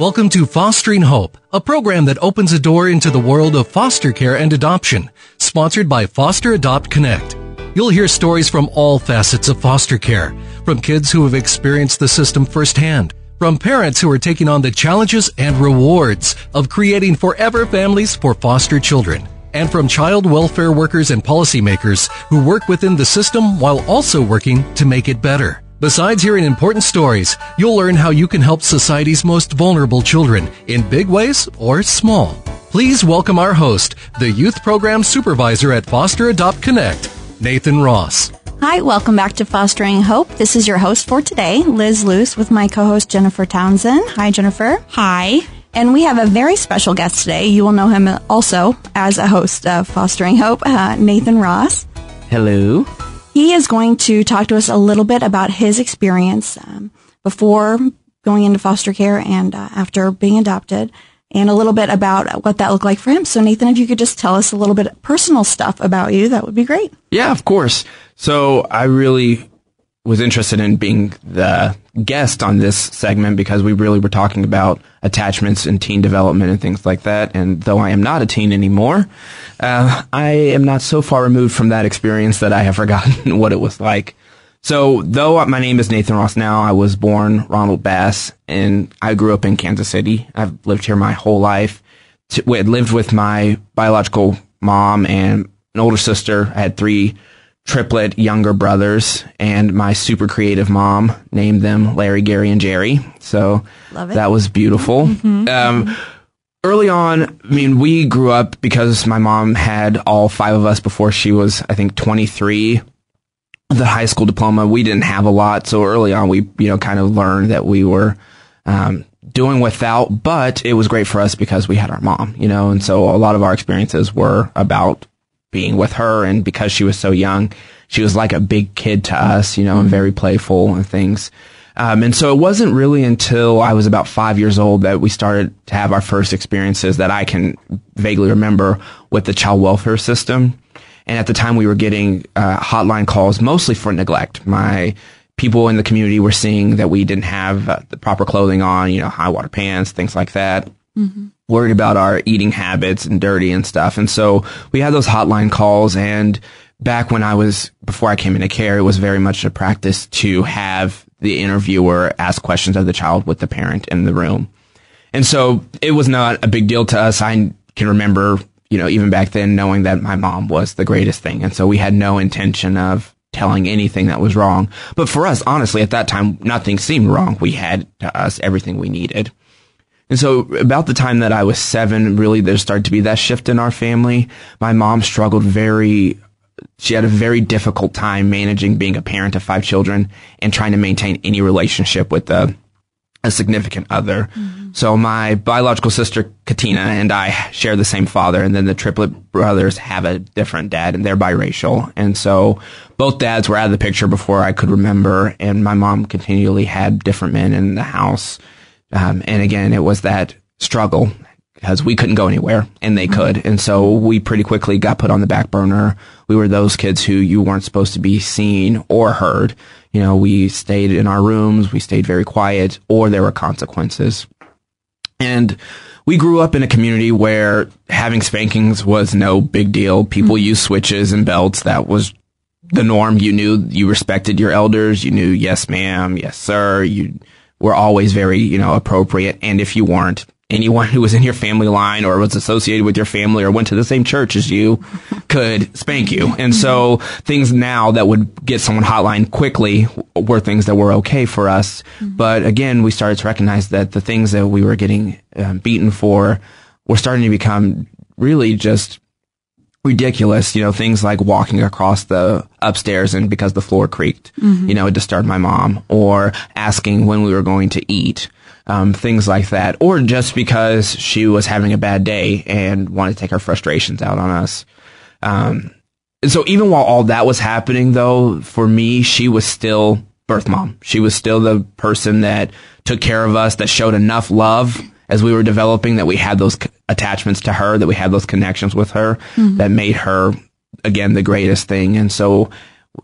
Welcome to Fostering Hope, a program that opens a door into the world of foster care and adoption, sponsored by Foster Adopt Connect. You'll hear stories from all facets of foster care, from kids who have experienced the system firsthand, from parents who are taking on the challenges and rewards of creating forever families for foster children, and from child welfare workers and policymakers who work within the system while also working to make it better. Besides hearing important stories, you'll learn how you can help society's most vulnerable children in big ways or small. Please welcome our host, the Youth Program Supervisor at Foster Adopt Connect, Nathan Ross. Hi, welcome back to Fostering Hope. This is your host for today, Liz Luce, with my co-host Jennifer Townsend. Hi, Jennifer. Hi. And we have a very special guest today. You will know him also as a host of Fostering Hope, uh, Nathan Ross. Hello. He is going to talk to us a little bit about his experience um, before going into foster care and uh, after being adopted, and a little bit about what that looked like for him. So, Nathan, if you could just tell us a little bit of personal stuff about you, that would be great. Yeah, of course. So, I really was interested in being the guest on this segment because we really were talking about attachments and teen development and things like that. And though I am not a teen anymore, uh, I am not so far removed from that experience that I have forgotten what it was like. So, though my name is Nathan Ross now, I was born Ronald Bass and I grew up in Kansas City. I've lived here my whole life. I lived with my biological mom and an older sister. I had three triplet younger brothers and my super creative mom named them Larry, Gary, and Jerry. So that was beautiful. Mm-hmm. Um, early on, I mean, we grew up because my mom had all five of us before she was, I think, 23. The high school diploma, we didn't have a lot. So early on, we, you know, kind of learned that we were, um, doing without, but it was great for us because we had our mom, you know, and so a lot of our experiences were about being with her. And because she was so young, she was like a big kid to us, you know, and very playful and things. Um, and so it wasn't really until I was about five years old that we started to have our first experiences that I can vaguely remember with the child welfare system. And at the time we were getting uh, hotline calls mostly for neglect. My people in the community were seeing that we didn't have uh, the proper clothing on, you know, high water pants, things like that. Mm-hmm worried about our eating habits and dirty and stuff. And so we had those hotline calls and back when I was, before I came into care, it was very much a practice to have the interviewer ask questions of the child with the parent in the room. And so it was not a big deal to us. I can remember, you know, even back then knowing that my mom was the greatest thing. And so we had no intention of telling anything that was wrong. But for us, honestly, at that time, nothing seemed wrong. We had to us everything we needed. And so about the time that I was seven, really there started to be that shift in our family. My mom struggled very, she had a very difficult time managing being a parent of five children and trying to maintain any relationship with a, a significant other. Mm-hmm. So my biological sister, Katina, and I share the same father. And then the triplet brothers have a different dad and they're biracial. And so both dads were out of the picture before I could remember. And my mom continually had different men in the house. Um, and again, it was that struggle because we couldn't go anywhere and they could. And so we pretty quickly got put on the back burner. We were those kids who you weren't supposed to be seen or heard. You know, we stayed in our rooms, we stayed very quiet, or there were consequences. And we grew up in a community where having spankings was no big deal. People mm-hmm. used switches and belts. That was the norm. You knew you respected your elders. You knew yes, ma'am, yes, sir. You were always very, you know, appropriate. And if you weren't, anyone who was in your family line or was associated with your family or went to the same church as you could spank you. And so things now that would get someone hotline quickly were things that were okay for us. But again, we started to recognize that the things that we were getting um, beaten for were starting to become really just ridiculous, you know, things like walking across the upstairs and because the floor creaked, mm-hmm. you know, it disturbed my mom or asking when we were going to eat. Um, things like that, or just because she was having a bad day and wanted to take her frustrations out on us. Um, so even while all that was happening, though, for me, she was still birth mom. She was still the person that took care of us, that showed enough love as we were developing that we had those attachments to her, that we had those connections with her mm-hmm. that made her again the greatest thing. And so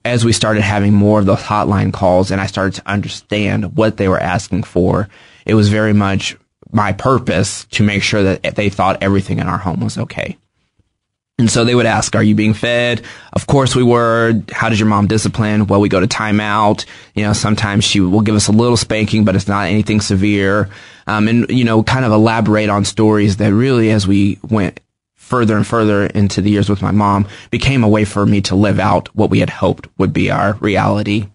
as we started having more of those hotline calls and I started to understand what they were asking for, it was very much my purpose to make sure that they thought everything in our home was okay. And so they would ask, are you being fed? Of course we were. How did your mom discipline? Well, we go to timeout. You know, sometimes she will give us a little spanking, but it's not anything severe. Um, and, you know, kind of elaborate on stories that really, as we went further and further into the years with my mom, became a way for me to live out what we had hoped would be our reality.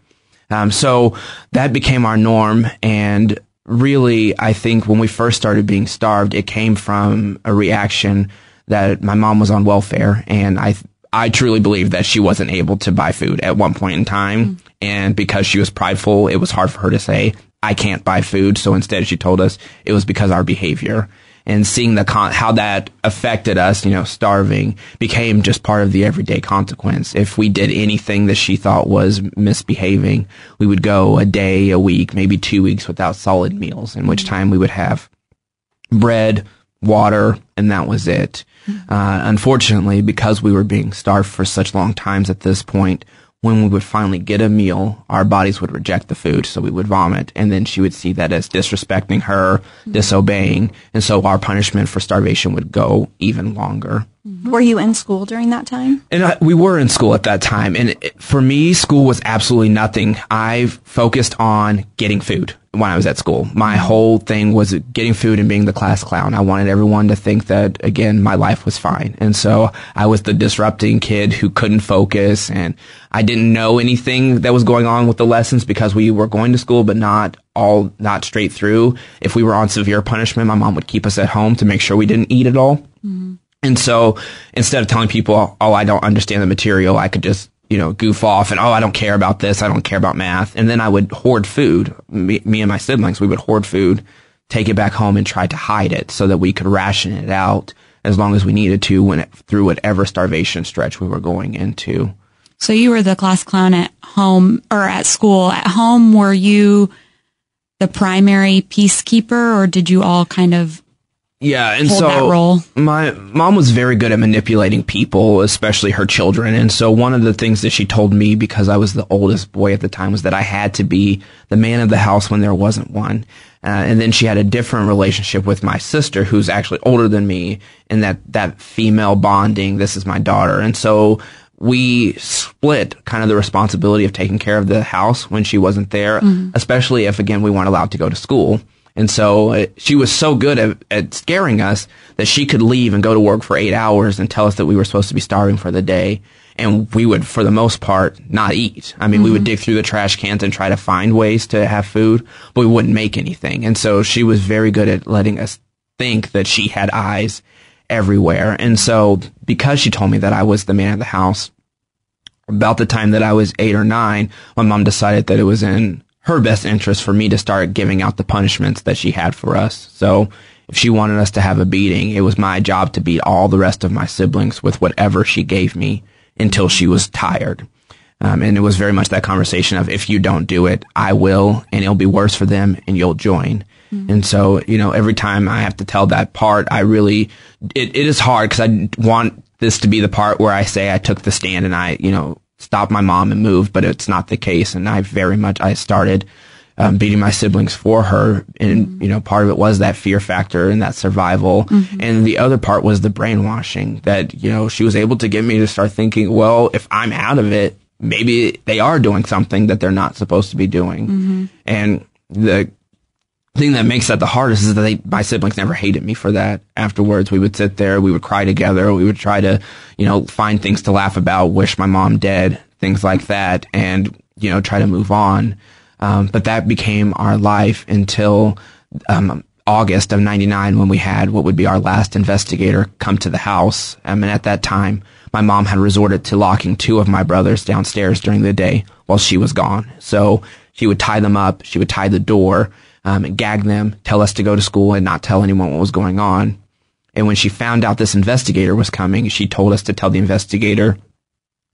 Um, so that became our norm. And really, I think when we first started being starved, it came from a reaction that my mom was on welfare and I I truly believe that she wasn't able to buy food at one point in time. Mm. And because she was prideful, it was hard for her to say, I can't buy food. So instead she told us it was because our behavior and seeing the con- how that affected us, you know, starving became just part of the everyday consequence. If we did anything that she thought was misbehaving, we would go a day, a week, maybe two weeks without solid meals, in which mm. time we would have bread, water, and that was it. Uh, unfortunately, because we were being starved for such long times at this point, when we would finally get a meal, our bodies would reject the food, so we would vomit, and then she would see that as disrespecting her, mm-hmm. disobeying, and so our punishment for starvation would go even longer. Were you in school during that time? And I, we were in school at that time, and it, for me, school was absolutely nothing. I focused on getting food when I was at school. My whole thing was getting food and being the class clown. I wanted everyone to think that, again, my life was fine. And so I was the disrupting kid who couldn't focus and I didn't know anything that was going on with the lessons because we were going to school, but not all, not straight through. If we were on severe punishment, my mom would keep us at home to make sure we didn't eat at all. Mm-hmm. And so instead of telling people, oh, I don't understand the material, I could just you know, goof off and, oh, I don't care about this. I don't care about math. And then I would hoard food. Me, me, and my siblings, we would hoard food, take it back home and try to hide it so that we could ration it out as long as we needed to when it, through whatever starvation stretch we were going into. So you were the class clown at home or at school. At home, were you the primary peacekeeper or did you all kind of yeah, and so my mom was very good at manipulating people, especially her children. And so one of the things that she told me because I was the oldest boy at the time was that I had to be the man of the house when there wasn't one. Uh, and then she had a different relationship with my sister, who's actually older than me, and that that female bonding. This is my daughter, and so we split kind of the responsibility of taking care of the house when she wasn't there, mm-hmm. especially if again we weren't allowed to go to school. And so uh, she was so good at, at scaring us that she could leave and go to work for eight hours and tell us that we were supposed to be starving for the day. And we would, for the most part, not eat. I mean, mm-hmm. we would mm-hmm. dig through the trash cans and try to find ways to have food, but we wouldn't make anything. And so she was very good at letting us think that she had eyes everywhere. And so because she told me that I was the man of the house, about the time that I was eight or nine, my mom decided that it was in her best interest for me to start giving out the punishments that she had for us. So if she wanted us to have a beating, it was my job to beat all the rest of my siblings with whatever she gave me until she was tired. Um, and it was very much that conversation of if you don't do it, I will, and it'll be worse for them, and you'll join. Mm-hmm. And so, you know, every time I have to tell that part, I really, it, it is hard because I want this to be the part where I say I took the stand and I, you know, stopped my mom and move, but it's not the case. And I very much, I started um, beating my siblings for her. And, mm-hmm. you know, part of it was that fear factor and that survival. Mm-hmm. And the other part was the brainwashing that, you know, she was able to get me to start thinking, well, if I'm out of it, maybe they are doing something that they're not supposed to be doing. Mm-hmm. And the thing that makes that the hardest is that they, my siblings never hated me for that. Afterwards, we would sit there, we would cry together, we would try to, you know, find things to laugh about, wish my mom dead, things like that, and, you know, try to move on. Um, but that became our life until, um, August of 99 when we had what would be our last investigator come to the house. I mean, at that time, my mom had resorted to locking two of my brothers downstairs during the day while she was gone. So she would tie them up, she would tie the door, um, gag them, tell us to go to school and not tell anyone what was going on. And when she found out this investigator was coming, she told us to tell the investigator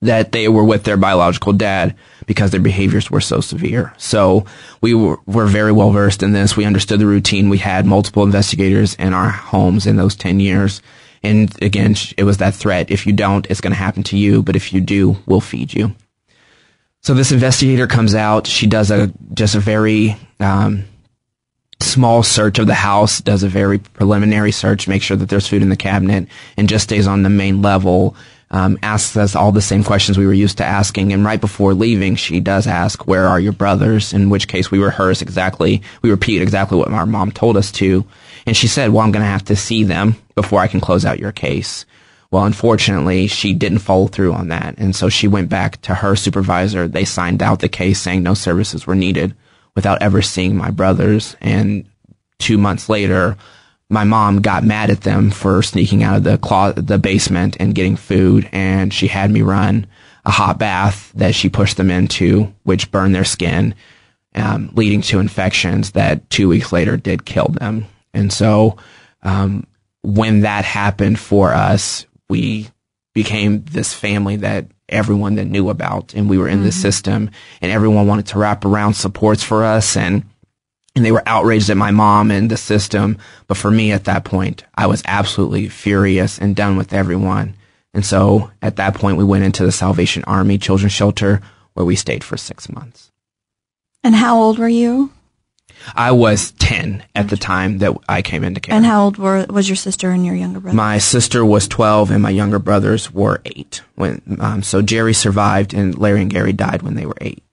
that they were with their biological dad because their behaviors were so severe. So we were, were very well versed in this. We understood the routine. We had multiple investigators in our homes in those 10 years. And again, it was that threat. If you don't, it's going to happen to you. But if you do, we'll feed you. So this investigator comes out. She does a, just a very, um, small search of the house, does a very preliminary search, make sure that there's food in the cabinet, and just stays on the main level. Um, asks us all the same questions we were used to asking, and right before leaving, she does ask, "Where are your brothers?" In which case, we rehearse exactly, we repeat exactly what our mom told us to, and she said, "Well, I'm going to have to see them before I can close out your case." Well, unfortunately, she didn't follow through on that, and so she went back to her supervisor. They signed out the case, saying no services were needed, without ever seeing my brothers. And two months later, my mom got mad at them for sneaking out of the clo- the basement and getting food, and she had me run a hot bath that she pushed them into, which burned their skin, um, leading to infections that two weeks later did kill them. And so, um, when that happened for us, we became this family that everyone that knew about, and we were in the mm-hmm. system, and everyone wanted to wrap around supports for us, and and they were outraged at my mom and the system. But for me at that point, I was absolutely furious and done with everyone. And so at that point, we went into the Salvation Army Children's Shelter where we stayed for six months. And how old were you? I was 10 at the time that I came into care. And how old were, was your sister and your younger brother? my sister was 12 and my younger brothers were eight. When, um, so Jerry survived and Larry and Gary died when they were eight.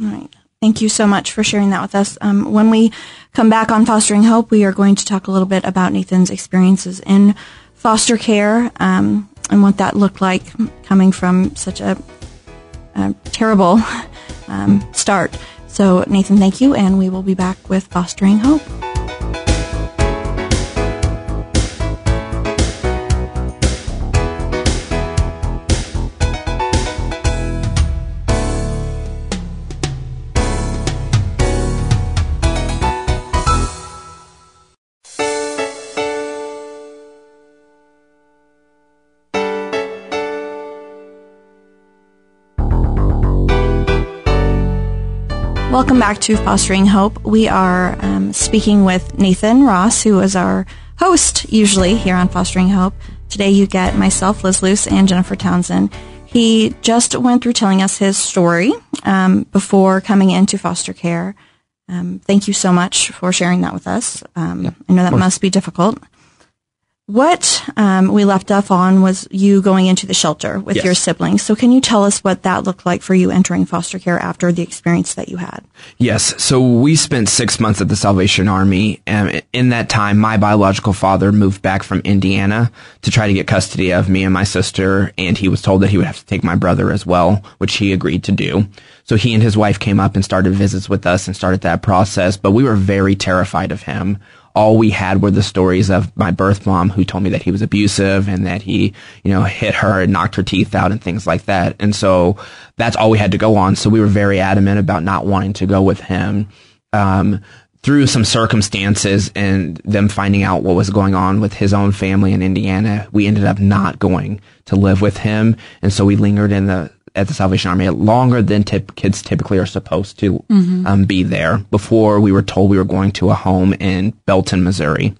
All right. Thank you so much for sharing that with us. Um, when we come back on Fostering Hope, we are going to talk a little bit about Nathan's experiences in foster care um, and what that looked like coming from such a, a terrible um, start. So, Nathan, thank you, and we will be back with Fostering Hope. Welcome back to Fostering Hope. We are um, speaking with Nathan Ross, who is our host usually here on Fostering Hope. Today you get myself, Liz Luce, and Jennifer Townsend. He just went through telling us his story um, before coming into foster care. Um, thank you so much for sharing that with us. Um, I know that must be difficult. What um, we left off on was you going into the shelter with Yes. your siblings. So, can you tell us what that looked like for you entering foster care after the experience that you had? Yes. So we spent six months at the Salvation Army. And in that time, my biological father moved back from Indiana to try to get custody of me and my sister. And he was told that he would have to take my brother as well, which he agreed to do. So he and his wife came up and started visits with us and started that process. But we were very terrified of him. All we had were the stories of my birth mom who told me that he was abusive and that he, you know, hit her and knocked her teeth out and things like that. And so that's all we had to go on. So we were very adamant about not wanting to go with him. Um, through some circumstances and them finding out what was going on with his own family in Indiana, we ended up not going to live with him. And so we lingered in the, at the Salvation Army longer than tip, kids typically are supposed to um, be there before we were told we were going to a home in Belton, Missouri.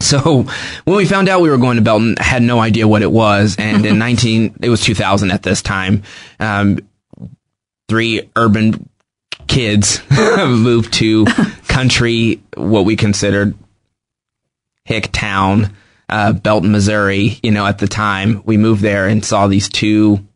So when we found out we were going to Belton, had no idea what it was. And in 19, it was 2000 at this time. Um, three urban kids moved to country, what we considered hick town, uh, Belton, Missouri. You know, at the time we moved there and saw these two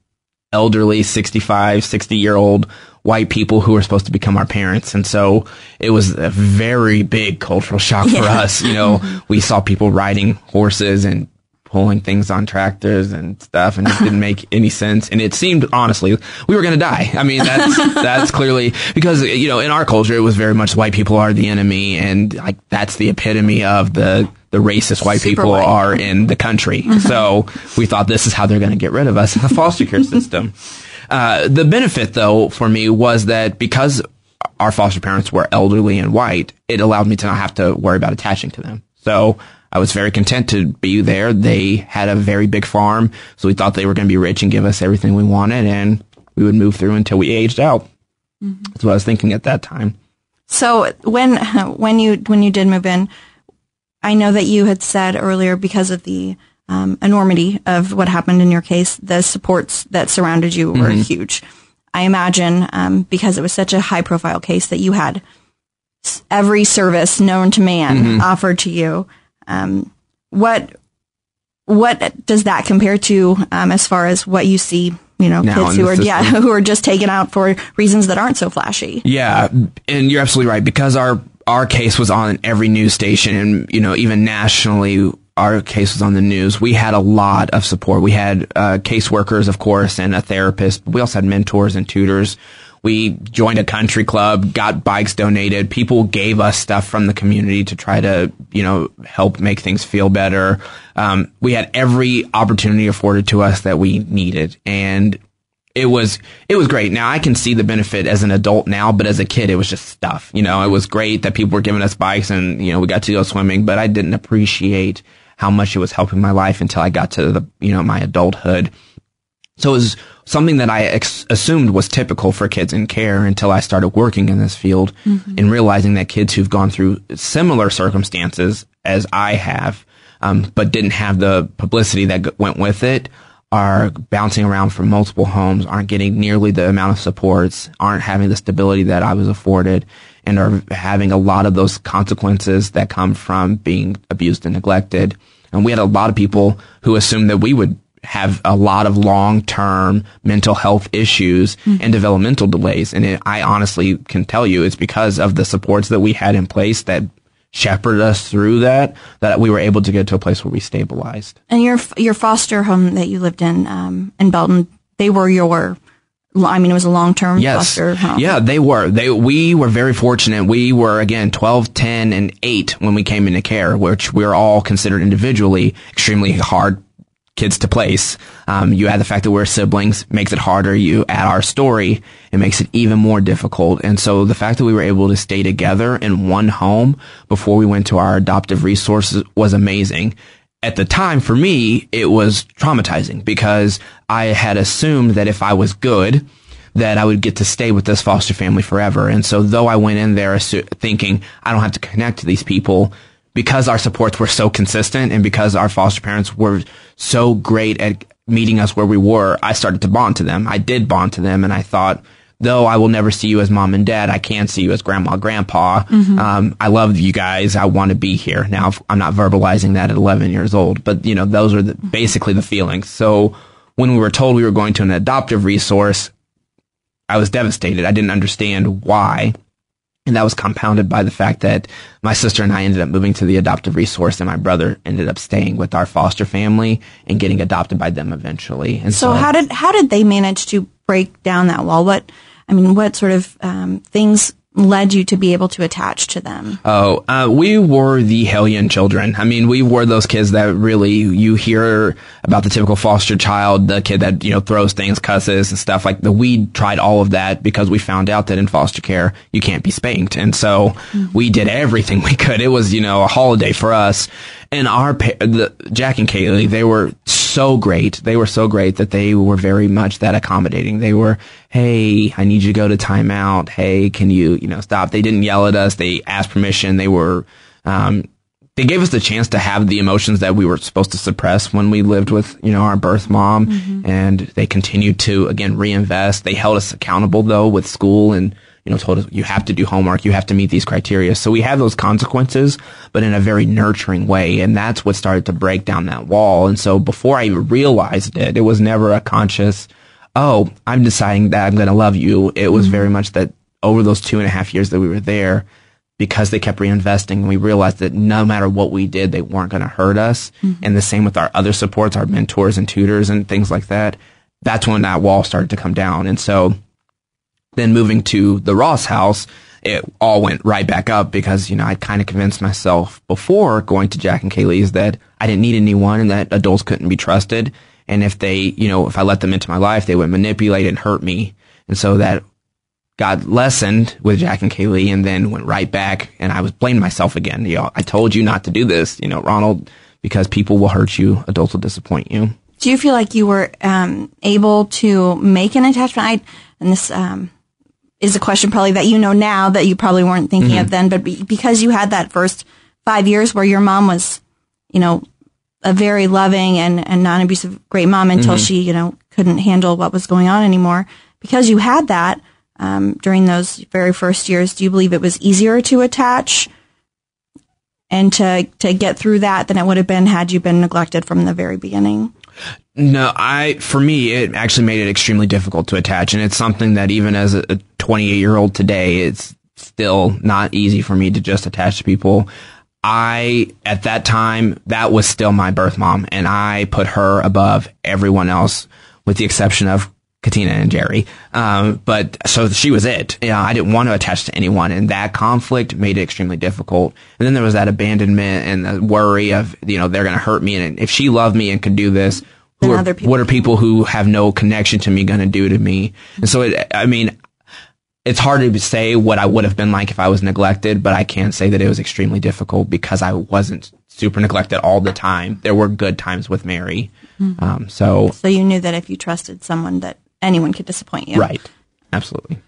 elderly 65, 60 year old white people who were supposed to become our parents. And so it was a very big cultural shock for us. You know, we saw people riding horses and pulling things on tractors and stuff and it didn't make any sense. And it seemed honestly, we were going to die. I mean, that's, that's clearly because, you know, in our culture, it was very much white people are the enemy. And like, that's the epitome of the, the racist white Super people white. are in the country. So we thought this is how they're going to get rid of us in the foster care system. Uh, the benefit though for me was that because our foster parents were elderly and white, it allowed me to not have to worry about attaching to them. So I was very content to be there. They had a very big farm, so we thought they were going to be rich and give us everything we wanted, and we would move through until we aged out. That's what I was thinking at that time. So when when you when you did move in, I know that you had said earlier because of the um, enormity of what happened in your case, the supports that surrounded you were huge. I imagine um, because it was such a high profile case that you had every service known to man offered to you. Um, what what does that compare to um, as far as what you see? You know, Now kids who are yeah who are just taken out for reasons that aren't so flashy. Yeah, and you're absolutely right because our our case was on every news station, and you know even nationally, our case was on the news. We had a lot of support. We had uh, caseworkers, of course, and a therapist. But we also had mentors and tutors. We joined a country club, got bikes donated. People gave us stuff from the community to try to, you know, help make things feel better. Um, we had every opportunity afforded to us that we needed, and it was it was great. Now I can see the benefit as an adult now, but as a kid, it was just stuff. You know, it was great that people were giving us bikes and you know we got to go swimming, but I didn't appreciate how much it was helping my life until I got to the you know my adulthood. So it was something that I ex- assumed was typical for kids in care until I started working in this field and realizing that kids who've gone through similar circumstances as I have, um, but didn't have the publicity that g- went with it, are bouncing around from multiple homes, aren't getting nearly the amount of supports, aren't having the stability that I was afforded, and are having a lot of those consequences that come from being abused and neglected. And we had a lot of people who assumed that we would have a lot of long-term mental health issues and developmental delays. And it, I honestly can tell you it's because of the supports that we had in place that shepherded us through that, that we were able to get to a place where we stabilized. And your your foster home that you lived in um, in Belton, they were your. I mean, it was a long term Yes. foster home. Yeah, they were. They we were very fortunate. We were again 12, 10 and 8 when we came into care, which we are all considered individually extremely hard kids to place. Um, you add the fact that we're siblings makes it harder. You add our story, it makes it even more difficult. And so the fact that we were able to stay together in one home before we went to our adoptive resources was amazing. At the time, for me, it was traumatizing because I had assumed that if I was good, that I would get to stay with this foster family forever. And so though I went in there thinking I don't have to connect to these people, because our supports were so consistent and because our foster parents were so great at meeting us where we were, I started to bond to them. I did bond to them and I thought, though I will never see you as mom and dad, I can see you as grandma, grandpa. Um, I love you guys. I want to be here. Now, I'm not verbalizing that at 11 years old, but you know, those are the, basically the feelings. So when we were told we were going to an adoptive resource, I was devastated. I didn't understand why. And that was compounded by the fact that my sister and I ended up moving to the adoptive resource and my brother ended up staying with our foster family and getting adopted by them eventually. And So how did how did they manage to break down that wall? What I mean, what sort of um, things led you to be able to attach to them? Oh, uh, we were the hellion children. I mean, we were those kids that really you hear about the typical foster child, the kid that you know throws things, cusses, and stuff like. The we tried all of that because we found out that in foster care you can't be spanked, and so we did everything we could. It was you know a holiday for us, and our pa- the Jack and Kaylee they were so great. They were so great that they were very much that accommodating. They were, hey, I need you to go to timeout. Hey, can you, you know, stop? They didn't yell at us. They asked permission. They were, um, they gave us the chance to have the emotions that we were supposed to suppress when we lived with, you know, our birth mom. And they continued to, again, reinvest. They held us accountable though with school and, you know, told us you have to do homework, you have to meet these criteria. So we have those consequences, but in a very nurturing way. And that's what started to break down that wall. And so before I even realized it, it was never a conscious, oh, I'm deciding that I'm going to love you. It was mm-hmm. very much that over those two and a half years that we were there, because they kept reinvesting, we realized that no matter what we did, they weren't going to hurt us. Mm-hmm. And the same with our other supports, our mentors and tutors and things like that. That's when that wall started to come down. And so then moving to the Ross house, it all went right back up because, you know, I kind of convinced myself before going to Jack and Kaylee's that I didn't need anyone and that adults couldn't be trusted. And if they, you know, if I let them into my life, they would manipulate and hurt me. And so that got lessened with Jack and Kaylee and then went right back and I was blaming myself again. You know, I told you not to do this, you know, Ronald, because people will hurt you. Adults will disappoint you. Do you feel like you were um, able to make an attachment? I, and this um, is a question probably that you know now that you probably weren't thinking Mm-hmm. of then, but be, because you had that first five years where your mom was, you know, a very loving and, and non-abusive great mom until Mm-hmm. she, you know, couldn't handle what was going on anymore. Because you had that, um, during those very first years, do you believe it was easier to attach and to to get through that than it would have been had you been neglected from the very beginning? No, I for me it actually made it extremely difficult to attach, and it's something that even as a 28 year old today, it's still not easy for me to just attach to people. I at that time that was still my birth mom, and I put her above everyone else, with the exception of Katina and Jerry. Um, but so she was it. Yeah, I didn't want to attach to anyone, and that conflict made it extremely difficult. And then there was that abandonment and the worry of you know they're going to hurt me, and if she loved me and could do this, who are, what are people who have no connection to me going to do to me? And so it, I mean. It's hard to say what I would have been like if I was neglected, but I can say that it was extremely difficult because I wasn't super neglected all the time. There were good times with Mary. Um, so, So you knew that if you trusted someone, that anyone could disappoint you. right. Absolutely.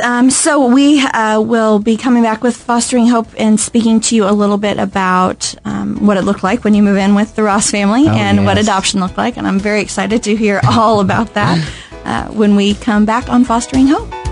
Um, so we uh, will be coming back with Fostering Hope and speaking to you a little bit about um, what it looked like when you move in with the Ross family and what adoption looked like. And I'm very excited to hear all about that uh, when we come back on Fostering Hope.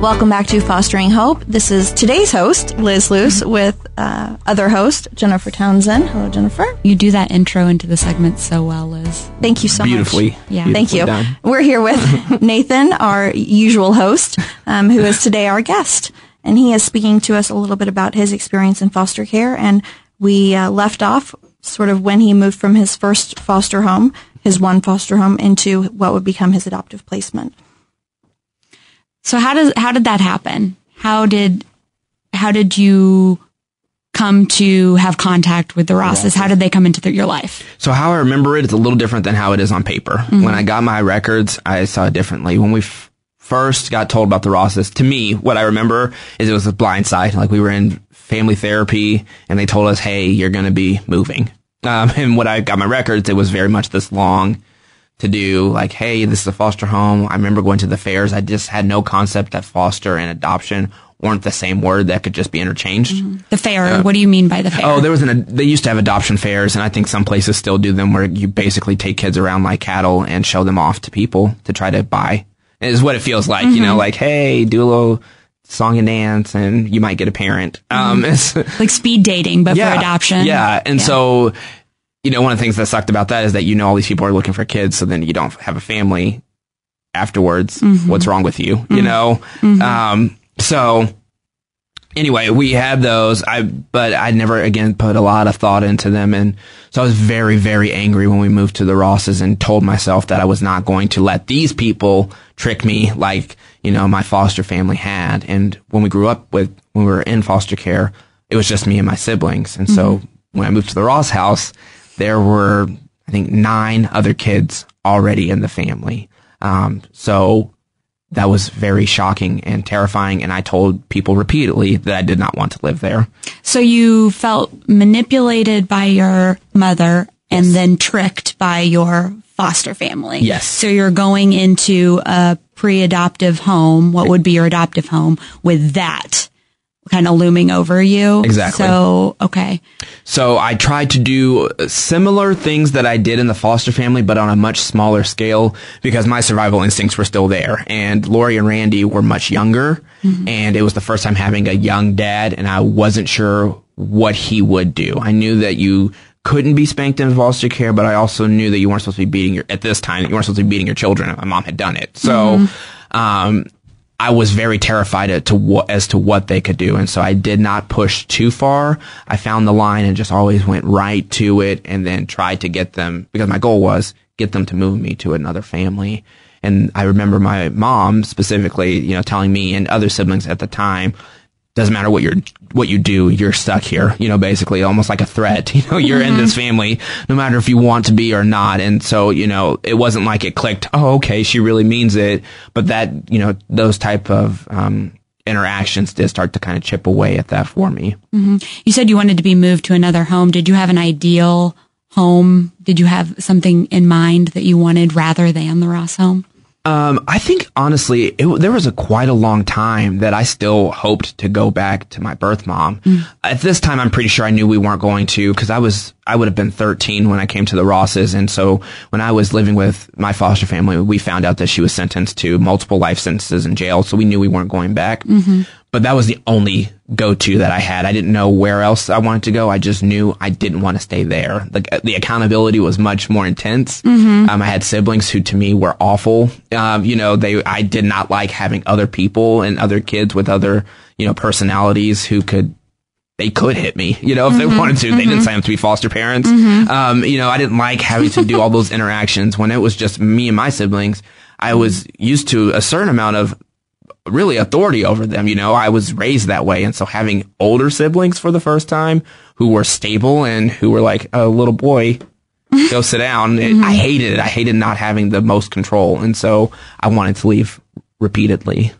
Welcome back to Fostering Hope. This is today's host, Liz Luce, with uh, other host, Jennifer Townsend. Hello, Jennifer. You do that intro into the segment so well, Liz. Thank you so Beautifully. much. Yeah. Thank you. done. We're here with Nathan, our usual host, um, who is today our guest. And he is speaking to us a little bit about his experience in foster care. And we uh, left off sort of when he moved from his first foster home, his one foster home, into what would become his adoptive placement. So how does how did that happen? How did how did you come to have contact with the Rosses? How did they come into the, your life? So how I remember it is a little different than how it is on paper. When I got my records, I saw it differently. When we f- first got told about the Rosses, to me, what I remember is it was a blind side. Like we were in family therapy and they told us, "Hey, you're going to be moving." Um, and when I got my records, it was very much this long to do. Like, hey, this is a foster home. I remember going to the fairs. I just had no concept that foster and adoption weren't the same word that could just be interchanged. Mm-hmm. The fair. what do you mean by the oh, fair? Oh, there was an. They used to have adoption fairs, and I think some places still do them, where you basically take kids around like cattle and show them off to people to try to buy. Is what it feels like, you know, mm-hmm. like hey, do a little song and dance, and you might get a parent. Um, mm-hmm. it's, like speed dating, but for adoption. yeah, and so you know, one of the things that sucked about that is that you know all these people are looking for kids, so then you don't have a family afterwards. Mm-hmm. What's wrong with you? You mm-hmm. know, mm-hmm. um, so anyway, we had those. I but I never again put a lot of thought into them, and so I was very very angry when we moved to the Rosses and told myself that I was not going to let these people trick me like you know my foster family had. And when we grew up with when we were in foster care, it was just me and my siblings, and so when I moved to the Ross house, there were I think nine other kids already in the family. Um, so that was very shocking and terrifying. And I told people repeatedly that I did not want to live there. So you felt manipulated by your mother and then tricked by your foster family. Yes. So you're going into a pre-adoptive home, what would be your adoptive home, with that kind of looming over you. Exactly. So, okay. So I tried to do similar things that I did in the foster family, but on a much smaller scale because my survival instincts were still there. And Lori and Randy were much younger and it was the first time having a young dad and I wasn't sure what he would do. I knew that you couldn't be spanked in foster care, but I also knew that you weren't supposed to be beating your, at this time, you weren't supposed to be beating your children. My mom had done it. So, um, I was very terrified to what, as to what they could do. And so I did not push too far. I found the line and just always went right to it and then tried to get them because my goal was get them to move me to another family. And I remember my mom specifically, you know, telling me and other siblings at the time, doesn't matter what you're what you do, you're stuck here. You know, basically almost like a threat. You know, you're in this family no matter if you want to be or not. And so, you know, it wasn't like it clicked, oh, okay, she really means it. But that, you know, those type of um interactions did start to kind of chip away at that for me. You said you wanted to be moved to another home. Did you have an ideal home? Did you have something in mind that you wanted rather than the Ross home? Um, I think honestly, it, there was a quite a long time that I still hoped to go back to my birth mom. At this time, I'm pretty sure I knew we weren't going to because I was I would have been 13 when I came to the Rosses, and so when I was living with my foster family, we found out that she was sentenced to multiple life sentences in jail, so we knew we weren't going back. But that was the only go-to that I had. I didn't know where else I wanted to go. I just knew I didn't want to stay there. Like the accountability was much more intense. Um, I had siblings who to me were awful. Um, you know, they, I did not like having other people and other kids with other, you know, personalities who could they could hit me, you know, if they wanted to. They didn't sign up to be foster parents. Um, you know, I didn't like having to do all those interactions when it was just me and my siblings. I was used to a certain amount of really authority over them. You know, I was raised that way. And so having older siblings for the first time who were stable and who were like, a little boy, go sit down. it- I mm-hmm. hated it. I hated not having the most control. And so I wanted to leave repeatedly.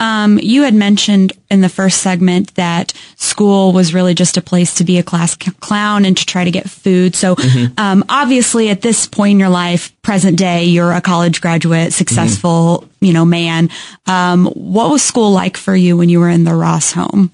Um, you had mentioned in the first segment that school was really just a place to be a class c- clown and to try to get food. So, um, obviously at this point in your life, present day, you're a college graduate, successful, you know, man. Um, what was school like for you when you were in the Ross home?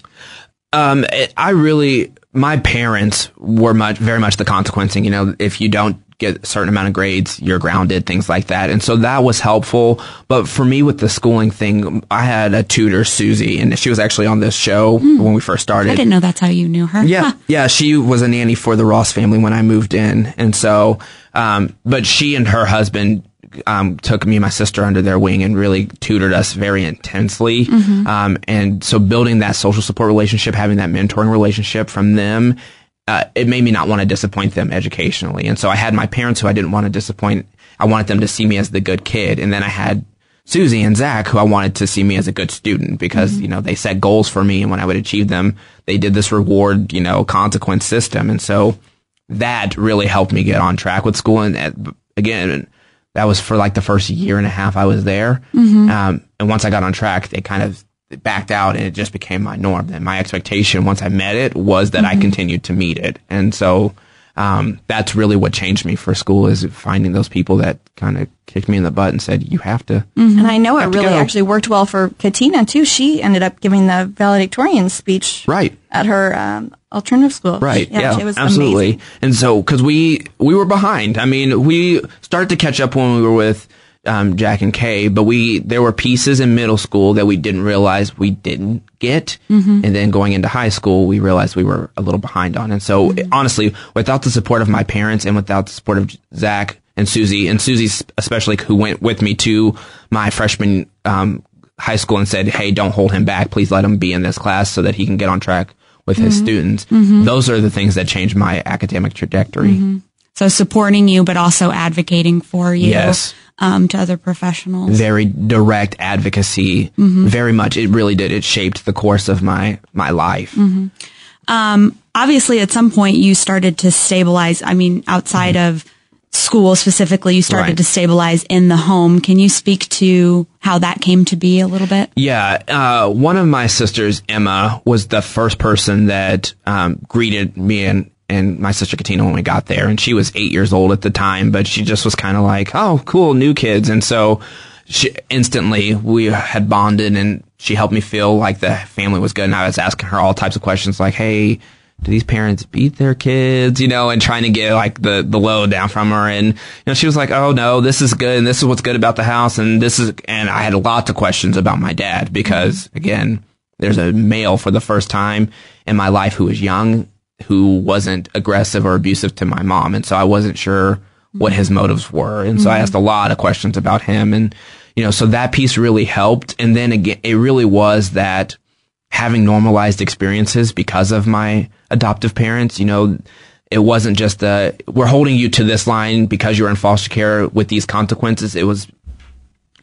Um, it, I really, my parents were much, very much the consequencing. You know, if you don't get a certain amount of grades, you're grounded, things like that. And so that was helpful. But for me with the schooling thing, I had a tutor, Susie, and she was actually on this show when we first started. I didn't know that's how you knew her. Yeah, yeah, she was a nanny for the Ross family when I moved in, and so, um, but she and her husband um, took me and my sister under their wing and really tutored us very intensely. Um, and so, building that social support relationship, having that mentoring relationship from them, uh, it made me not want to disappoint them educationally. And so, I had my parents who I didn't want to disappoint. I wanted them to see me as the good kid, and then I had Susie and Zach, who I wanted to see me as a good student because, you know, they set goals for me and when I would achieve them, they did this reward, you know, consequence system. And so that really helped me get on track with school. And uh, again, that was for like the first year and a half I was there. Um, and once I got on track, they kind of backed out and it just became my norm. And my expectation once I met it was that I continued to meet it. And so, um, that's really what changed me for school is finding those people that kind of kicked me in the butt and said, you have to, And I know it really actually worked well for Katina too. She ended up giving the valedictorian speech right. at her um, alternative school. Right. Yeah. it was absolutely. amazing. And so, because we we were behind. I mean, we started to catch up when we were with um, Jack and Kay, but we there were pieces in middle school that we didn't realize we didn't get, Mm-hmm. and then going into high school, we realized we were a little behind on. And so, Mm-hmm. honestly, without the support of my parents and without the support of Zach and Susie, and Susie especially, who went with me to my freshman um, high school and said, "Hey, don't hold him back. Please let him be in this class so that he can get on track." With his Mm-hmm. students, those are the things that changed my academic trajectory. Mm-hmm. So supporting you, but also advocating for you. Yes. Um, to other professionals. Very direct advocacy. Mm-hmm. Very much. It really did. It shaped the course of my my life. Mm-hmm. obviously at some point you started to stabilize. I mean, outside of school specifically, you started Right. to stabilize in the home. Can you speak to how that came to be a little bit? Yeah, uh, one of my sisters, Emma, was the first person that um, greeted me and, and my sister Katina when we got there, and she was eight years old at the time, but she just was kind of like, "Oh, cool, new kids," and so she instantly we had bonded, and she helped me feel like the family was good. And I was asking her all types of questions, like, "Hey." Do these parents beat their kids? You know, and trying to get like the the low down from her, and you know, she was like, "Oh no, this is good, and this is what's good about the house, and this is." And I had lots of questions about my dad because, again, there's a male for the first time in my life who was young, who wasn't aggressive or abusive to my mom, and so I wasn't sure what his motives were, and so I asked a lot of questions about him, and you know, so that piece really helped, and then again, it really was that having normalized experiences because of my adoptive parents, you know, it wasn't just a, we're holding you to this line because you're in foster care with these consequences. It was,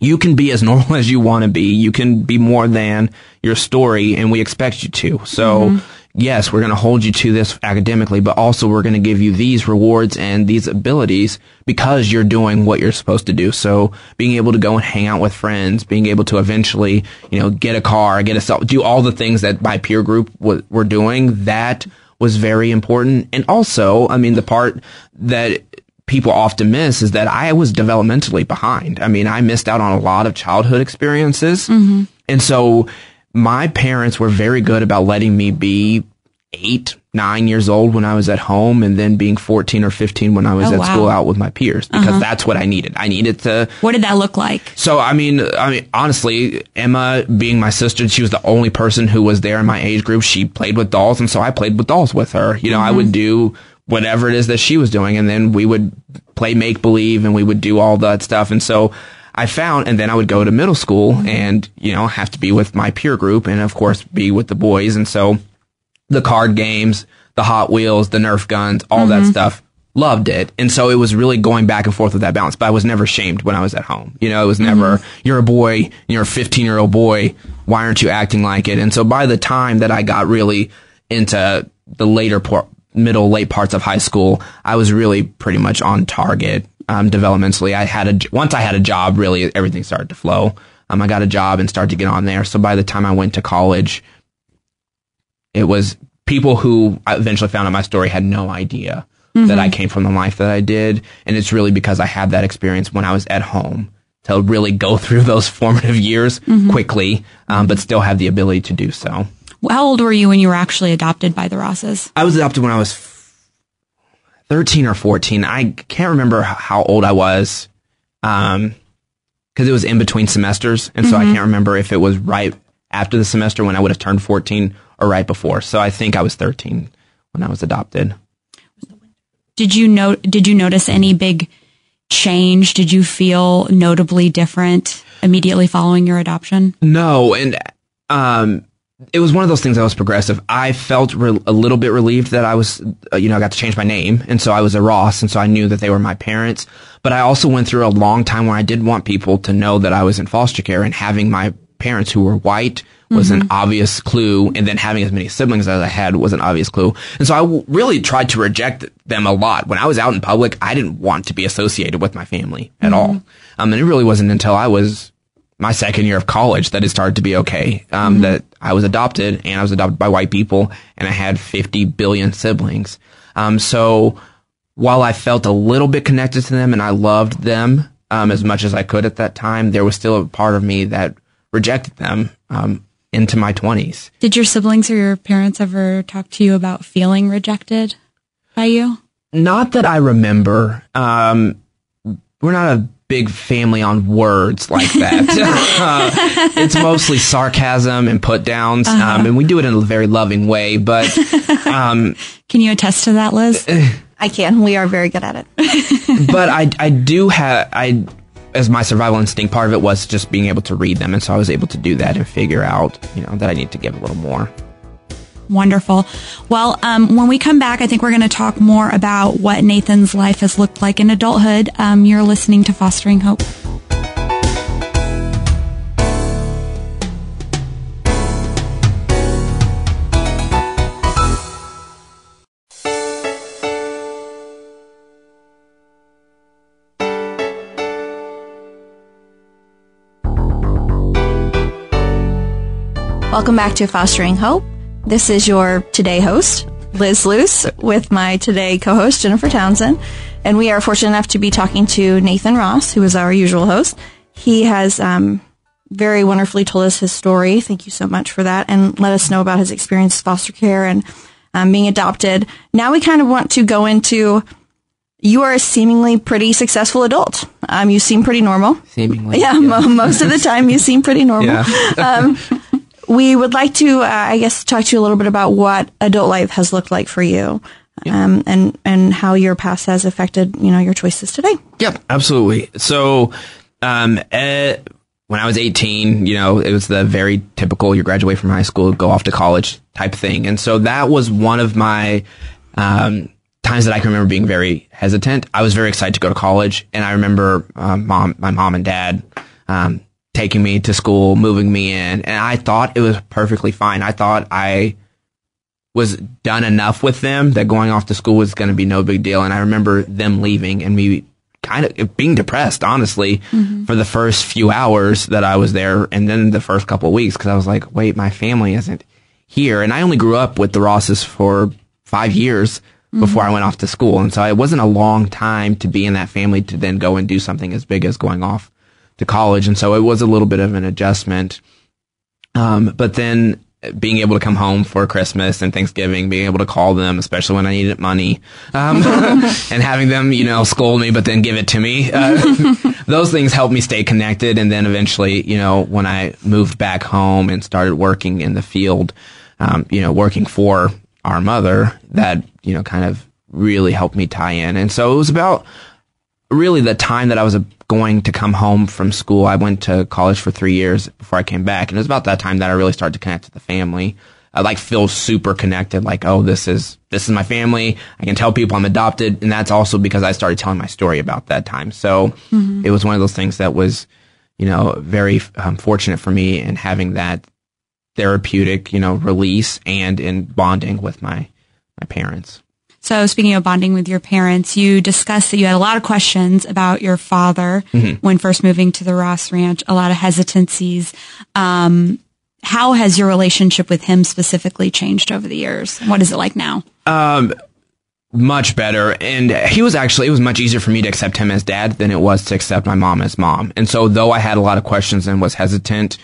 you can be as normal as you want to be. You can be more than your story and we expect you to. So mm-hmm. Yes, we're going to hold you to this academically, but also we're going to give you these rewards and these abilities because you're doing what you're supposed to do. So being able to go and hang out with friends, being able to eventually, you know, get a car, get a cell, do all the things that my peer group w- were doing, that was very important. And also, I mean, the part that people often miss is that I was developmentally behind. I mean, I missed out on a lot of childhood experiences. Mm-hmm. And so my parents were very good about letting me be eight, nine years old when I was at home and then being 14 or 15 when I was Oh, at wow. school out with my peers because uh-huh. that's what I needed. I needed to What did that look like? so I mean, I mean, honestly, Emma being my sister, she was the only person who was there in my age group. She played with dolls, and so I played with dolls with her. You know, I would mm-hmm. do whatever it is that she was doing, and then we would play make believe, and we would do all that stuff. And so I found, and then I would go to middle school, mm-hmm. and you know, have to be with my peer group, and of course, be with the boys. And so the card games, the Hot Wheels, the Nerf guns, all that mm-hmm. stuff. Loved it. And so it was really going back and forth with that balance. But I was never shamed when I was at home. You know, it was mm-hmm. never, you're a boy, you're a 15 year old boy. Why aren't you acting like it? And so by the time that I got really into the later por- middle, late parts of high school, I was really pretty much on target. Um, developmentally, I had a, once I had a job, really everything started to flow. Um, I got a job and started to get on there. So by the time I went to college, it was people who I eventually found out my story had no idea that I came from the life that I did. And it's really because I had that experience when I was at home to really go through those formative years quickly, um, but still have the ability to do so. How old were you when you were actually adopted by the Rosses? I was adopted when I was 13 or 14. I can't remember how old I was. Um, cause it was in between semesters. And so I can't remember if it was right after the semester when I would have turned 14 or right before. So I think I was 13 when I was adopted. Did you know? Did you notice any big change? Did you feel notably different immediately following your adoption? No, and um, it was one of those things that was progressive. I felt re- a little bit relieved that I was, uh, you know, I got to change my name, and so I was a Ross, and so I knew that they were my parents. But I also went through a long time where I did want people to know that I was in foster care, and having my parents who were white was an obvious clue, and then having as many siblings as I had was an obvious clue. And so I w- really tried to reject them a lot. When I was out in public, I didn't want to be associated with my family at all. Um and it really wasn't until I was out in public, I didn't want to be associated with my family at all. And it really wasn't until I was my second year of college that it started to be okay. Um, that I was adopted and I was adopted by white people and I had 50 billion siblings. Um, so while I felt a little bit connected to them and I loved them, um, as much as I could at that time, there was still a part of me that rejected them, um, into my twenties. Did your siblings or your parents ever talk to you about feeling rejected by you? Not that I remember. Um, we're not a big family on words like that. Uh, it's mostly sarcasm and put downs, um, and we do it in a very loving way. But um, Can you attest to that, Liz? I can. We are very good at it. but I I do have I as my survival instinct part of it was just being able to read them, and so I was able to do that and figure out you know that I need to give a little more. Wonderful. Well, um, when we come back, I think we're going to talk more about what Nathan's life has looked like in adulthood. Um, you're listening to Fostering Hope. Welcome back to Fostering Hope. This is your today host, Liz Luce, with my today co-host, Jennifer Townsend. And we are fortunate enough to be talking to Nathan Ross, who is our usual host. He has um, very wonderfully told us his story. Thank you so much for that. And let us know about his experience with foster care and um, being adopted. Now we kind of want to go into you are a seemingly pretty successful adult. Um, you seem pretty normal. Seemingly, Yeah, mo- most of the time you seem pretty normal. Yeah. We would like to, uh, I guess, talk to you a little bit about what adult life has looked like for you, um, and and how your past has affected, you know, your choices today. Yep, absolutely. So, um, eh, when I was 18, you know, it was the very typical you graduate from high school, go off to college type thing. And so that was one of my, um, times that I can remember being very hesitant. I was very excited to go to college. And I remember, um, mom, my mom and dad, um, taking me to school, moving me in. And I thought it was perfectly fine. I thought I, was done enough with them that going off to school was going to be no big deal. And I remember them leaving and me kind of being depressed, honestly, mm-hmm. for the first few hours that I was there. And then the first couple of weeks, cause I was like, wait, my family isn't here. And I only grew up with the Rosses for five years mm-hmm. before I went off to school. And so it wasn't a long time to be in that family to then go and do something as big as going off to college. And so it was a little bit of an adjustment. Um, but then being able to come home for Christmas and Thanksgiving, being able to call them, especially when I needed money, um, and having them, you know, scold me, but then give it to me. Uh, those things helped me stay connected. And then eventually, you know, when I moved back home and started working in the field, um, you know, working for our mother, that, you know, kind of really helped me tie in. And so it was about really the time that I was going to come home from school. I went to college for three years before I came back. And it was about that time that I really started to connect to the family. I like feel super connected. Like, oh, this is, this is my family. I can tell people I'm adopted. And that's also because I started telling my story about that time. So mm-hmm. it was one of those things that was, you know, very um, fortunate for me in having that therapeutic, you know, release and in bonding with my, my parents. So speaking of bonding with your parents, you discussed that you had a lot of questions about your father mm-hmm. when first moving to the Ross Ranch, a lot of hesitancies. Um, how has your relationship with him specifically changed over the years? What is it like now? Um, much better. And he was actually, it was much easier for me to accept him as dad than it was to accept my mom as mom. And so though I had a lot of questions and was hesitant,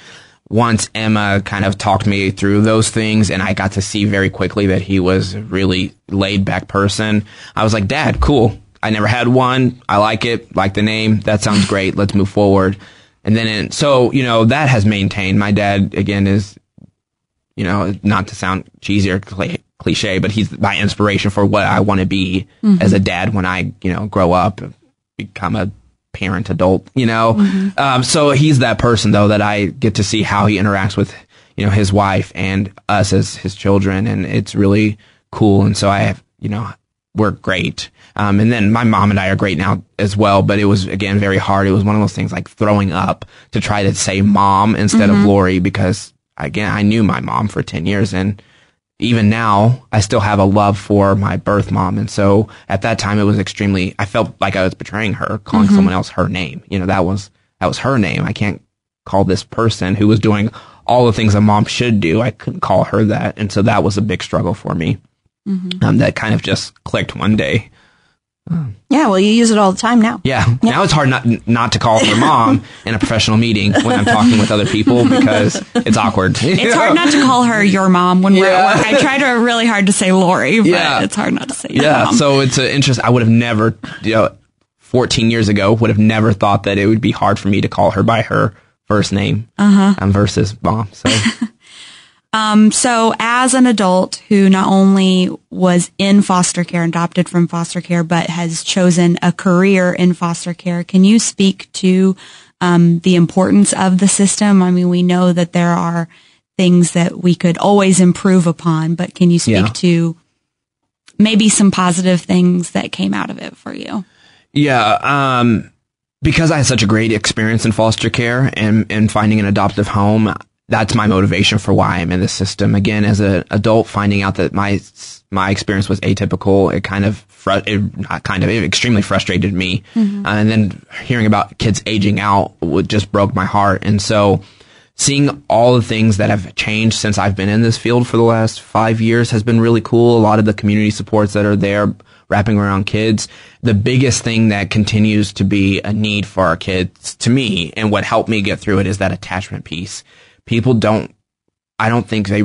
once Emma kind of talked me through those things and I got to see very quickly that he was a really laid back person, I was like, Dad, cool. I never had one. I like it. Like the name. That sounds great. Let's move forward. And then, in, so, you know, that has maintained. My dad, again, is, you know, not to sound cheesy or cliche, but he's my inspiration for what I want to be mm-hmm. as a dad when I, you know, grow up, become a parent adult, you know? Mm-hmm. Um, so he's that person though that I get to see how he interacts with, you know, his wife and us as his children. And it's really cool. And so I have, you know, we're great. Um, and then my mom and I are great now as well, but it was again very hard. It was one of those things like throwing up to try to say mom instead mm-hmm. of Lori because again, I knew my mom for 10 years and even now, I still have a love for my birth mom. And so at that time, it was extremely, I felt like I was betraying her, calling mm-hmm. someone else her name. You know, that was, that was her name. I can't call this person who was doing all the things a mom should do. I couldn't call her that. And so that was a big struggle for me. Mm-hmm. Um, that kind of just clicked one day. Yeah, well, you use it all the time now. Yeah. yeah. Now it's hard not not to call her mom in a professional meeting when I'm talking with other people because it's awkward. It's hard not to call her your mom when yeah. we're at work. I try to really hard to say Lori, but yeah. it's hard not to say yeah. Mom. So it's an interest. I would have never, you know, 14 years ago, would have never thought that it would be hard for me to call her by her first name uh-huh. um, versus mom. So. Um, so as an adult who not only was in foster care, adopted from foster care, but has chosen a career in foster care, can you speak to um, the importance of the system? I mean, we know that there are things that we could always improve upon, but can you speak yeah. to maybe some positive things that came out of it for you? Yeah. Um, because I had such a great experience in foster care and, and finding an adoptive home, that's my motivation for why I'm in the system. Again, as an adult, finding out that my my experience was atypical, it kind of fr- it, not kind of it extremely frustrated me. Mm-hmm. Uh, and then hearing about kids aging out would just broke my heart. And so, seeing all the things that have changed since I've been in this field for the last five years has been really cool. A lot of the community supports that are there wrapping around kids. The biggest thing that continues to be a need for our kids to me and what helped me get through it is that attachment piece people don't, I don't think they,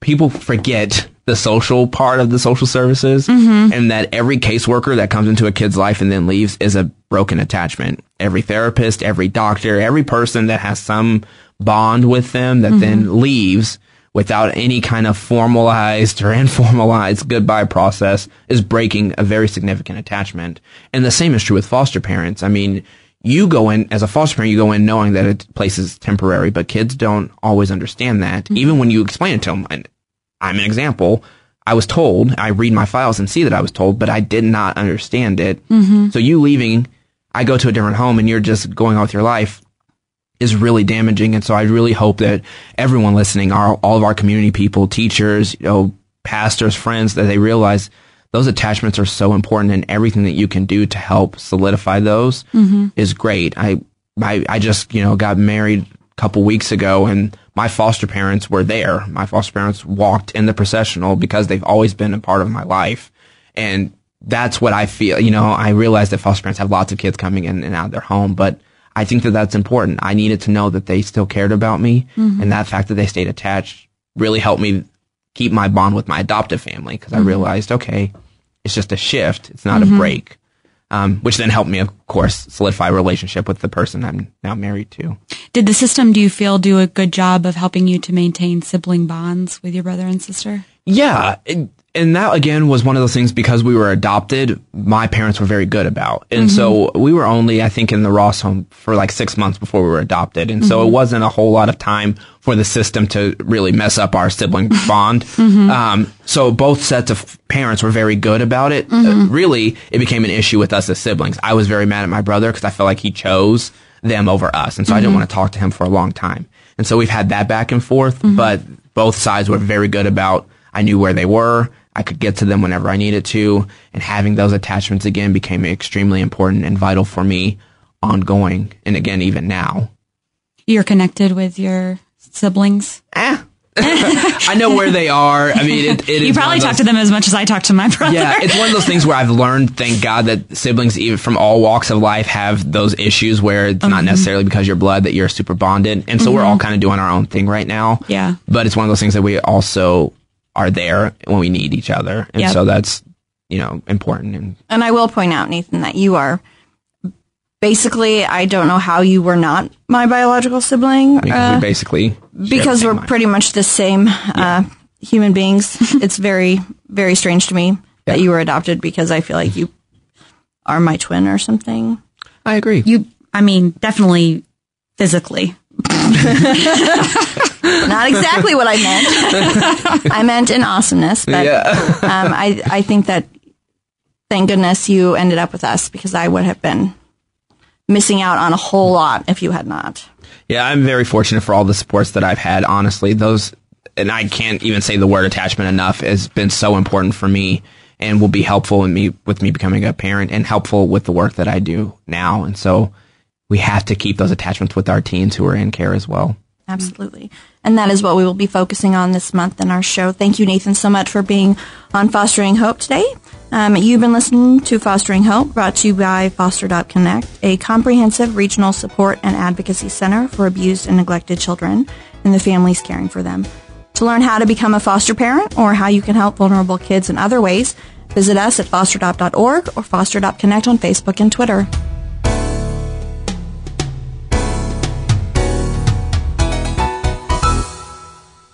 people forget the social part of the social services mm-hmm. and that every caseworker that comes into a kid's life and then leaves is a broken attachment. Every therapist, every doctor, every person that has some bond with them that mm-hmm. then leaves without any kind of formalized or informalized goodbye process is breaking a very significant attachment. And the same is true with foster parents. I mean, you go in as a foster parent, you go in knowing that a place is temporary, but kids don't always understand that. Mm-hmm. Even when you explain it to them, and I'm an example. I was told, I read my files and see that I was told, but I did not understand it. Mm-hmm. So you leaving, I go to a different home and you're just going on with your life is really damaging. And so I really hope that everyone listening, our, all of our community people, teachers, you know, pastors, friends that they realize those attachments are so important and everything that you can do to help solidify those mm-hmm. is great. I, I, I just, you know, got married a couple weeks ago and my foster parents were there. My foster parents walked in the processional because they've always been a part of my life. And that's what I feel, you know, I realize that foster parents have lots of kids coming in and out of their home, but I think that that's important. I needed to know that they still cared about me mm-hmm. and that fact that they stayed attached really helped me keep my bond with my adoptive family because I mm-hmm. realized, okay, it's just a shift. It's not a break. Um, which then helped me, of course, solidify a relationship with the person I'm now married to. Did the system, do you feel, do a good job of helping you to maintain sibling bonds with your brother and sister? Yeah. it- and that again was one of those things because we were adopted, my parents were very good about. And so mm-hmm. we were only, I think, in the Ross home for like six months before we were adopted. And so it mm-hmm. wasn't a whole lot of time for the system to really mess up our sibling bond. Mm-hmm. Um, so both sets of parents were very good about it. Uh, really, it became an issue with us as siblings. I was very mad at my brother because I felt like he chose them over us. And so I didn't want to talk to him for a long time. And so we've had that back and forth, but both sides were very good about I knew where they were. I could get to them whenever I needed to. And having those attachments again became extremely important and vital for me ongoing. And again, even now. You're connected with your siblings? Eh. I know where they are. I mean, it, it You probably talk those- to them as much as I talk to my brother. Yeah, it's one of those things where I've learned, thank God, that siblings, even from all walks of life, have those issues where it's Mm-hmm. not necessarily because you're blood that you're super bonded. And so we're all kind of doing our own thing right now. Yeah. But it's one of those things that we also are there when we need each other. And Yep. so that's, you know, important. And And I will point out, Nathan, that you are basically, I don't know how you were not my biological sibling because uh, we basically. because we're mind. pretty much the same uh, human beings. it's very, very strange to me that you were adopted because I feel like you are my twin or something. I agree. You, I mean, definitely physically. Not exactly what I meant. I meant in awesomeness, but yeah. um, I, I think that thank goodness you ended up with us because I would have been missing out on a whole lot if you had not. Yeah, I'm very fortunate for all the supports that I've had. Honestly, those, and I can't even say the word attachment enough, has been so important for me and will be helpful in me with me becoming a parent and helpful with the work that I do now. And so we have to keep those attachments with our teens who are in care as well. Absolutely. And that is what we will be focusing on this month in our show. Thank you, Nathan, so much for being on Fostering Hope today. Um, you've been listening to Fostering Hope, brought to you by Foster.Connect, a comprehensive regional support and advocacy center for abused and neglected children and the families caring for them. To learn how to become a foster parent or how you can help vulnerable kids in other ways, visit us at fosteradopt.org or foster.connect on Facebook and Twitter.